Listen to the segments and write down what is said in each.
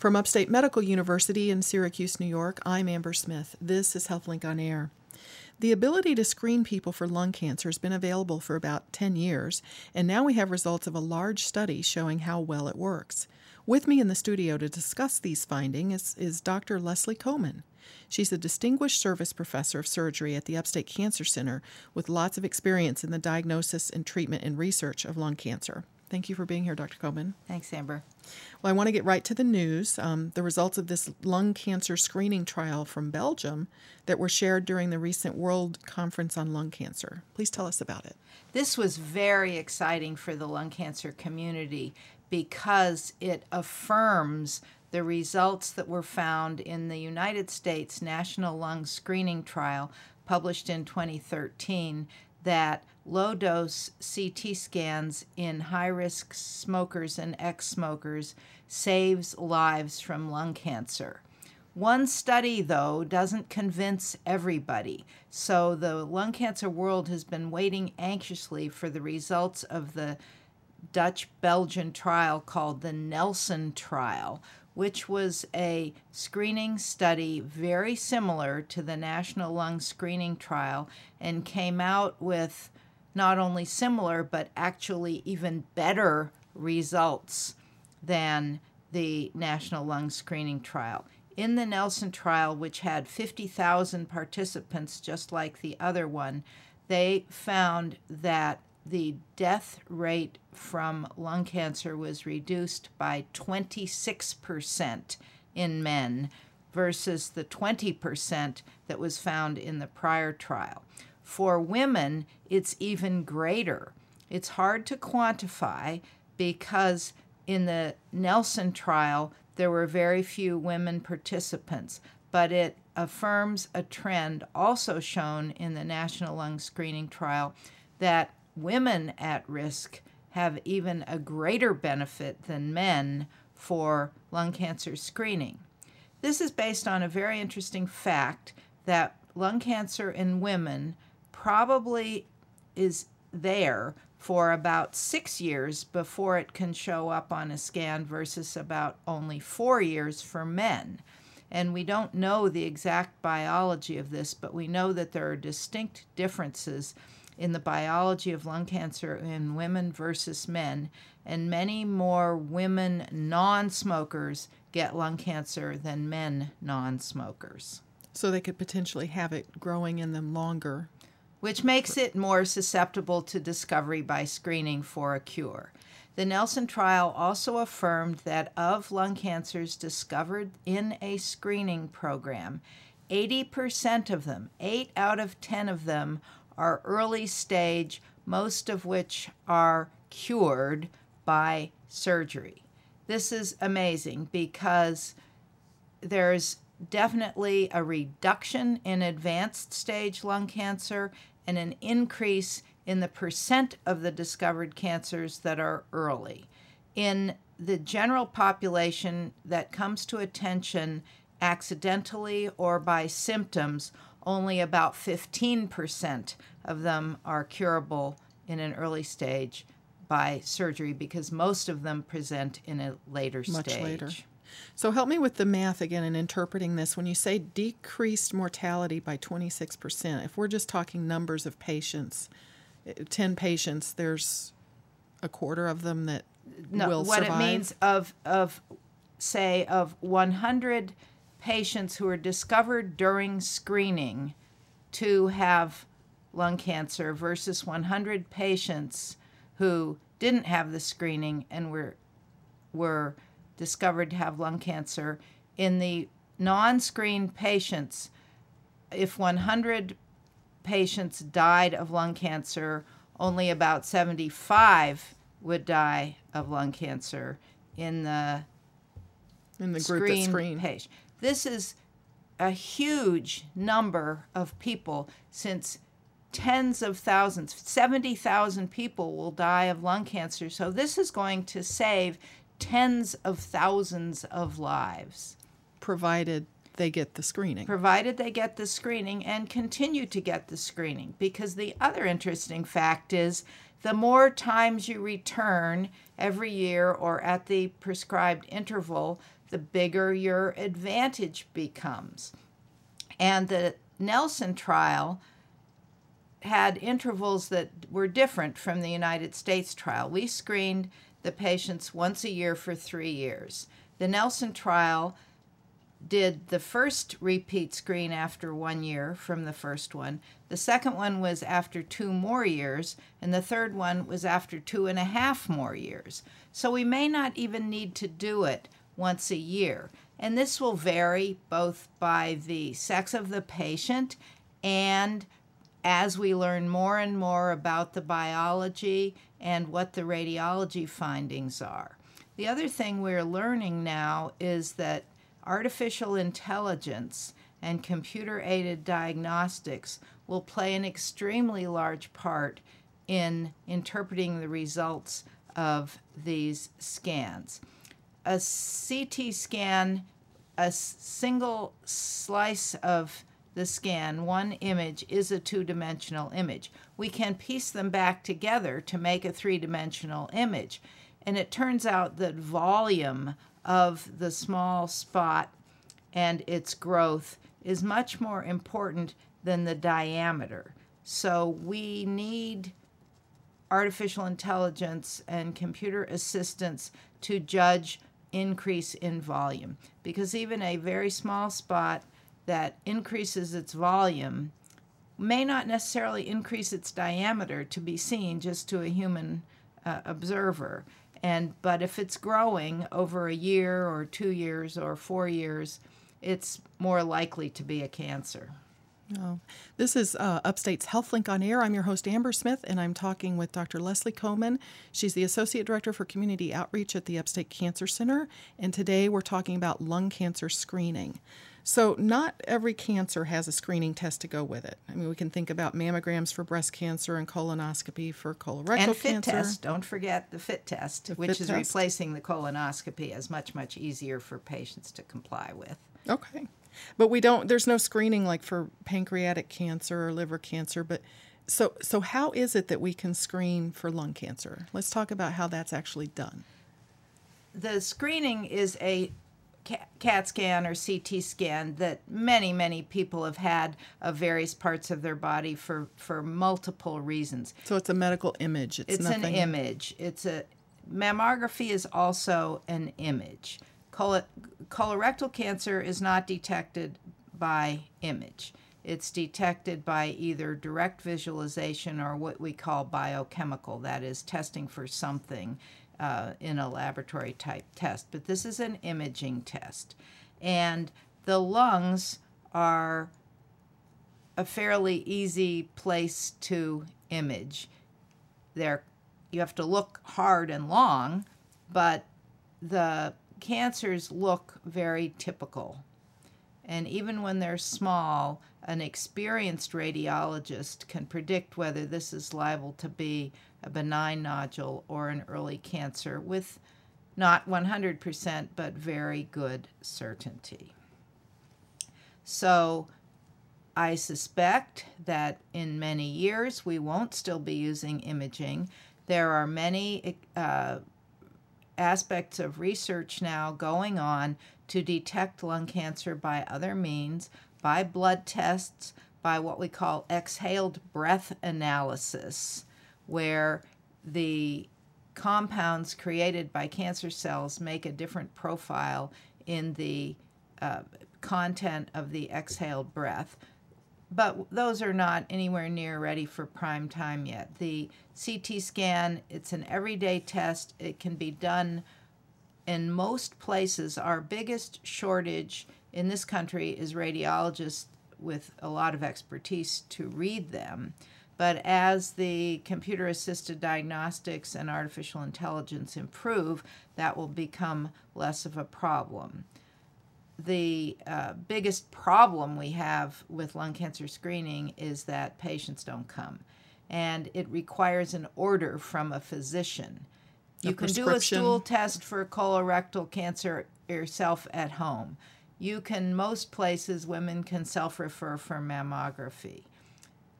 From Upstate Medical University in Syracuse, New York, I'm Amber Smith. This is HealthLink on Air. The ability to screen people for lung cancer has been available for about 10 years, and now we have results of a large study showing how well it works. With me in the studio to discuss these findings is, is Dr. Leslie Kohman. She's a distinguished service professor of surgery at the Upstate Cancer Center with lots of experience in the diagnosis and treatment and research of lung cancer. Thank you for being here, Dr. Kohman. Thanks, Amber. Well, I want to get right to the news. Um, the results of this lung cancer screening trial from Belgium that were shared during the recent World Conference on Lung Cancer. Please tell us about it. This was very exciting for the lung cancer community because it affirms the results that were found in the United States National Lung Screening Trial published in 2013 that low dose CT scans in high risk smokers and ex smokers saves lives from lung cancer. One study, though, doesn't convince everybody. So the lung cancer world has been waiting anxiously for the results of the Dutch Belgian trial called the Nelson trial, which was a screening study very similar to the National Lung Screening Trial and came out with not only similar but actually even better results than the National Lung Screening Trial. In the Nelson trial, which had 50,000 participants just like the other one, they found that the death rate from lung cancer was reduced by 26% in men versus the 20% that was found in the prior trial. For women, it's even greater. It's hard to quantify because in the Nelson trial, there were very few women participants, but it affirms a trend also shown in the National Lung Screening Trial that women at risk have even a greater benefit than men for lung cancer screening. This is based on a very interesting fact that lung cancer in women probably is there for about six years before it can show up on a scan versus about only four years for men. And we don't know the exact biology of this, but we know that there are distinct differences in the biology of lung cancer in women versus men, and many more women non smokers get lung cancer than men non smokers. So they could potentially have it growing in them longer. Which makes it more susceptible to discovery by screening for a cure. The Nelson trial also affirmed that of lung cancers discovered in a screening program, 80% of them, 8 out of 10 of them, are early stage, most of which are cured by surgery. This is amazing because there's definitely a reduction in advanced stage lung cancer and an increase in the percent of the discovered cancers that are early. In the general population that comes to attention accidentally or by symptoms, only about 15% of them are curable in an early stage by surgery because most of them present in a later Much stage. later. So help me with the math again in interpreting this. When you say decreased mortality by 26%, if we're just talking numbers of patients, eh, 10 patients, there's a quarter of them that No, will what survive. What it means of of say of 100 patients who are discovered during screening to have lung cancer versus 100 patients who didn't have the screening and were were discovered to have lung cancer in the non-screened patients if 100 patients died of lung cancer only about 75 would die of lung cancer in the in the group screen screened. patient. This is a huge number of people since tens of thousands, 70,000 people will die of lung cancer. So this is going to save tens of thousands of lives, provided they get the screening. provided they get the screening and continue to get the screening. Because the other interesting fact is the more times you return every year or at the prescribed interval, the bigger your advantage becomes. And the Nelson trial had intervals that were different from the United States trial. We screened the patients once a year for three years. The Nelson trial did the first repeat screen after one year from the first one. The second one was after two more years, and the third one was after two and a half more years. So we may not even need to do it once a year. And this will vary both by the sex of the patient and as we learn more and more about the biology and what the radiology findings are. The other thing we're learning now is that artificial intelligence and computer aided diagnostics will play an extremely large part in interpreting the results of these scans. A CT scan, a single slice of the scan, one image is a two dimensional image. We can piece them back together to make a three dimensional image. And it turns out that volume of the small spot and its growth is much more important than the diameter. So we need artificial intelligence and computer assistance to judge increase in volume because even a very small spot that increases its volume may not necessarily increase its diameter to be seen just to a human uh, observer and but if it's growing over a year or 2 years or 4 years it's more likely to be a cancer Oh. This is uh, Upstate's HealthLink on Air. I'm your host, Amber Smith, and I'm talking with Dr. Leslie Kohman. She's the Associate Director for Community Outreach at the Upstate Cancer Center, and today we're talking about lung cancer screening. So, not every cancer has a screening test to go with it. I mean, we can think about mammograms for breast cancer and colonoscopy for colorectal and fit cancer. test. Don't forget the fit test, The which FIT is test. replacing the colonoscopy as much much easier for patients to comply with. Okay. But we don't there's no screening like for pancreatic cancer or liver cancer, but so so how is it that we can screen for lung cancer? Let's talk about how that's actually done. the screening is a CAT scan or CT scan that many, many people have had of various parts of their body for, for multiple reasons. So it's a medical image. It's, It's nothing an image. It's a mammography is also an image. Colo- colorectal cancer is not detected by image. It's detected by either direct visualization or what we call biochemical, that is, testing for something uh, in a laboratory type test. But this is an imaging test. And the lungs are a fairly easy place to image. They're, you have to look hard and long, but the cancers look very typical. And even when they're small, an experienced radiologist can predict whether this is liable to be a benign nodule or an early cancer with not 100%, but very good certainty. So I suspect that in many years we won't still be using imaging. There are many uh, aspects of research now going on to detect lung cancer by other means, by blood tests, by what we call exhaled breath analysis, where the compounds created by cancer cells make a different profile in the uh, content of the exhaled breath. But those are not anywhere near ready for prime time yet. The CT scan, it's an everyday test. It can be done in most places. Our biggest shortage in this country is radiologists with a lot of expertise to read them. But as the computer assisted diagnostics and artificial intelligence improve, that will become less of a problem. The uh, biggest problem we have with lung cancer screening is that patients don't come, and it requires an order from a physician. A You can do a stool test for colorectal cancer yourself at home. You can, most places, women can self refer for mammography.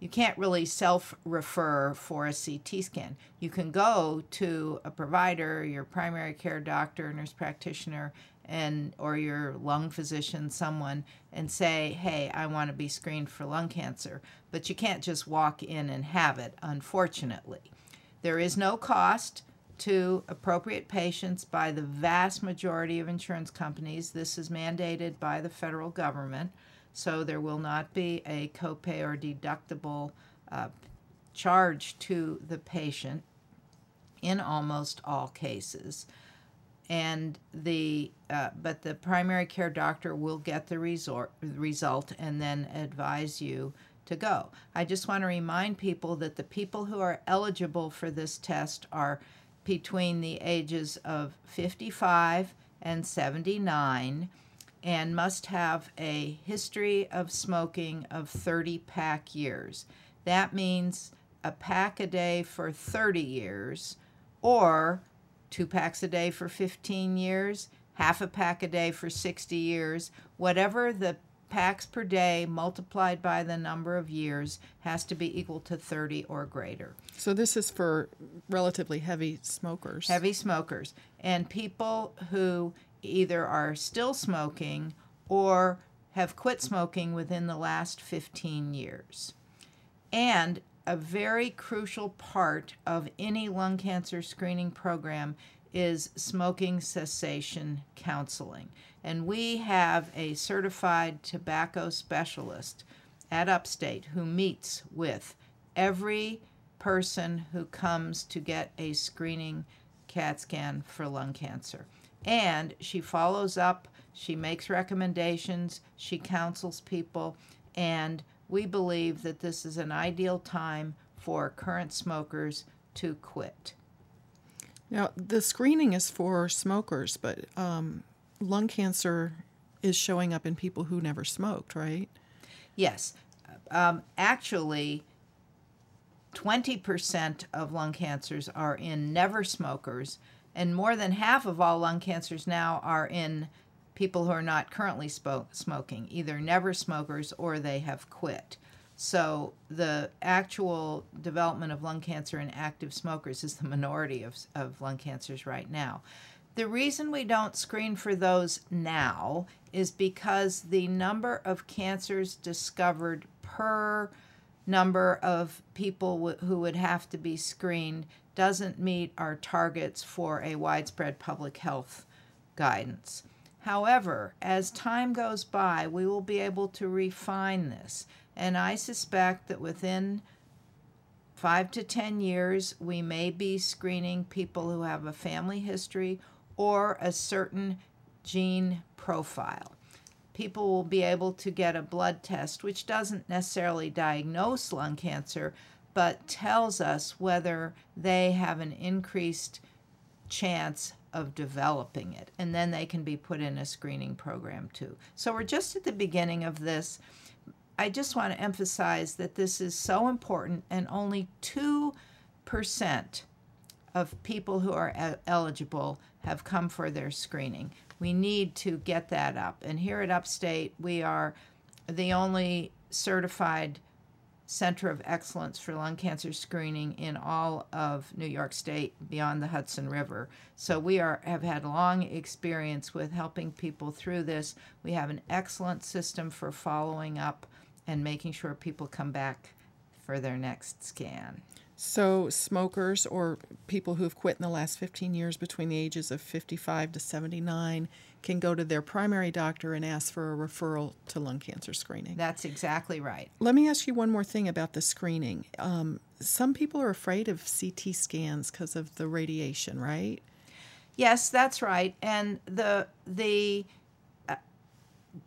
You can't really self refer for a CT scan. You can go to a provider, your primary care doctor, nurse practitioner, and or your lung physician someone and say hey i want to be screened for lung cancer. But you can't just walk in and have it unfortunately. There is no cost to appropriate patients by the vast majority of insurance companies. This is mandated by the federal government so there will not be a copay or deductible uh, charge to the patient in almost all cases and the uh, but the primary care doctor will get the resort, result and then advise you to go. I just want to remind people that the people who are eligible for this test are between the ages of 55 and 79 and must have a history of smoking of 30 pack years. That means a pack a day for 30 years or two packs a day for 15 years, half a pack a day for 60 years, whatever the packs per day multiplied by the number of years has to be equal to 30 or greater. So this is for relatively heavy smokers. Heavy smokers and people who either are still smoking or have quit smoking within the last 15 years. And a very crucial part of any lung cancer screening program is smoking cessation counseling. And we have a certified tobacco specialist at Upstate who meets with every person who comes to get a screening CAT scan for lung cancer. And she follows up, she makes recommendations, she counsels people, and we believe that this is an ideal time for current smokers to quit. Now, the screening is for smokers, but um, lung cancer is showing up in people who never smoked, right? Yes. Um, actually, 20% of lung cancers are in never smokers, and more than half of all lung cancers now are in people who are not currently smoking, either never smokers or they have quit. So the actual development of lung cancer in active smokers is the minority of, of lung cancers right now. The reason we don't screen for those now is because the number of cancers discovered per number of people who would have to be screened doesn't meet our targets for a widespread public health guidance. However, as time goes by, we will be able to refine this. And I suspect that within five to 10 years, we may be screening people who have a family history or a certain gene profile. People will be able to get a blood test, which doesn't necessarily diagnose lung cancer, but tells us whether they have an increased chance of developing it. And then they can be put in a screening program too. So we're just at the beginning of this. I just want to emphasize that this is so important, and only 2% of people who are eligible have come for their screening. We need to get that up. And here at Upstate, we are the only certified Center of Excellence for Lung Cancer Screening in all of New York State beyond the Hudson River. So we are have had long experience with helping people through this. We have an excellent system for following up and making sure people come back for their next scan. So, smokers or people who've quit in the last 15 years between the ages of 55 to 79 can go to their primary doctor and ask for a referral to lung cancer screening. That's exactly right. Let me ask you one more thing about the screening. Um, some people are afraid of CT scans because of the radiation, right? Yes, that's right. And the the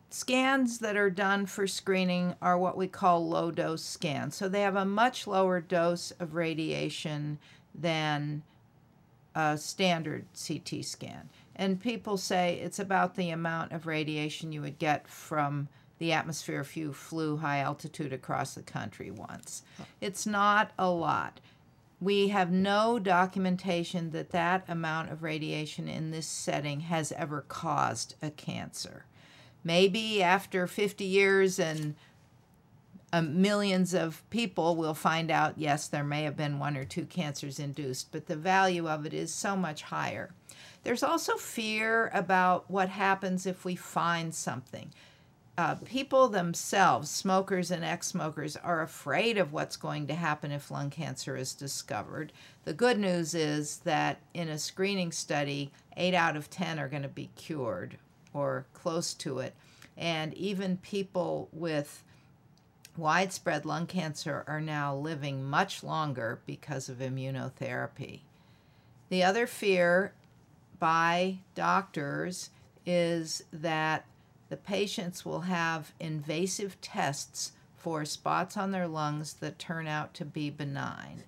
scans that are done for screening are what we call low dose scans. So they have a much lower dose of radiation than a standard CT scan. And people say it's about the amount of radiation you would get from the atmosphere if you flew high altitude across the country once. It's not a lot. We have no documentation that that amount of radiation in this setting has ever caused a cancer. Maybe after 50 years and um, millions of people will find out yes, there may have been one or two cancers induced, but the value of it is so much higher. There's also fear about what happens if we find something. Uh, people themselves, smokers and ex smokers, are afraid of what's going to happen if lung cancer is discovered. The good news is that in a screening study, 8 out of 10 are going to be cured or close to it. And even people with widespread lung cancer are now living much longer because of immunotherapy. The other fear by doctors is that the patients will have invasive tests for spots on their lungs that turn out to be benign.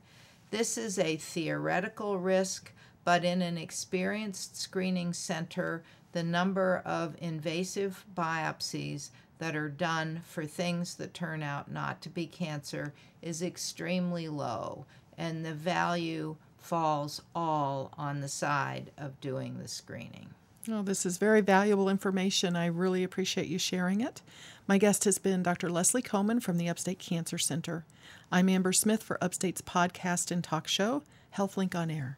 This is a theoretical risk, but in an experienced screening center, the number of invasive biopsies that are done for things that turn out not to be cancer is extremely low, and the value falls all on the side of doing the screening. Oh, this is very valuable information. I really appreciate you sharing it. My guest has been Dr. Leslie Kohman from the Upstate Cancer Center. I'm Amber Smith for Upstate's podcast and talk show, HealthLink on Air.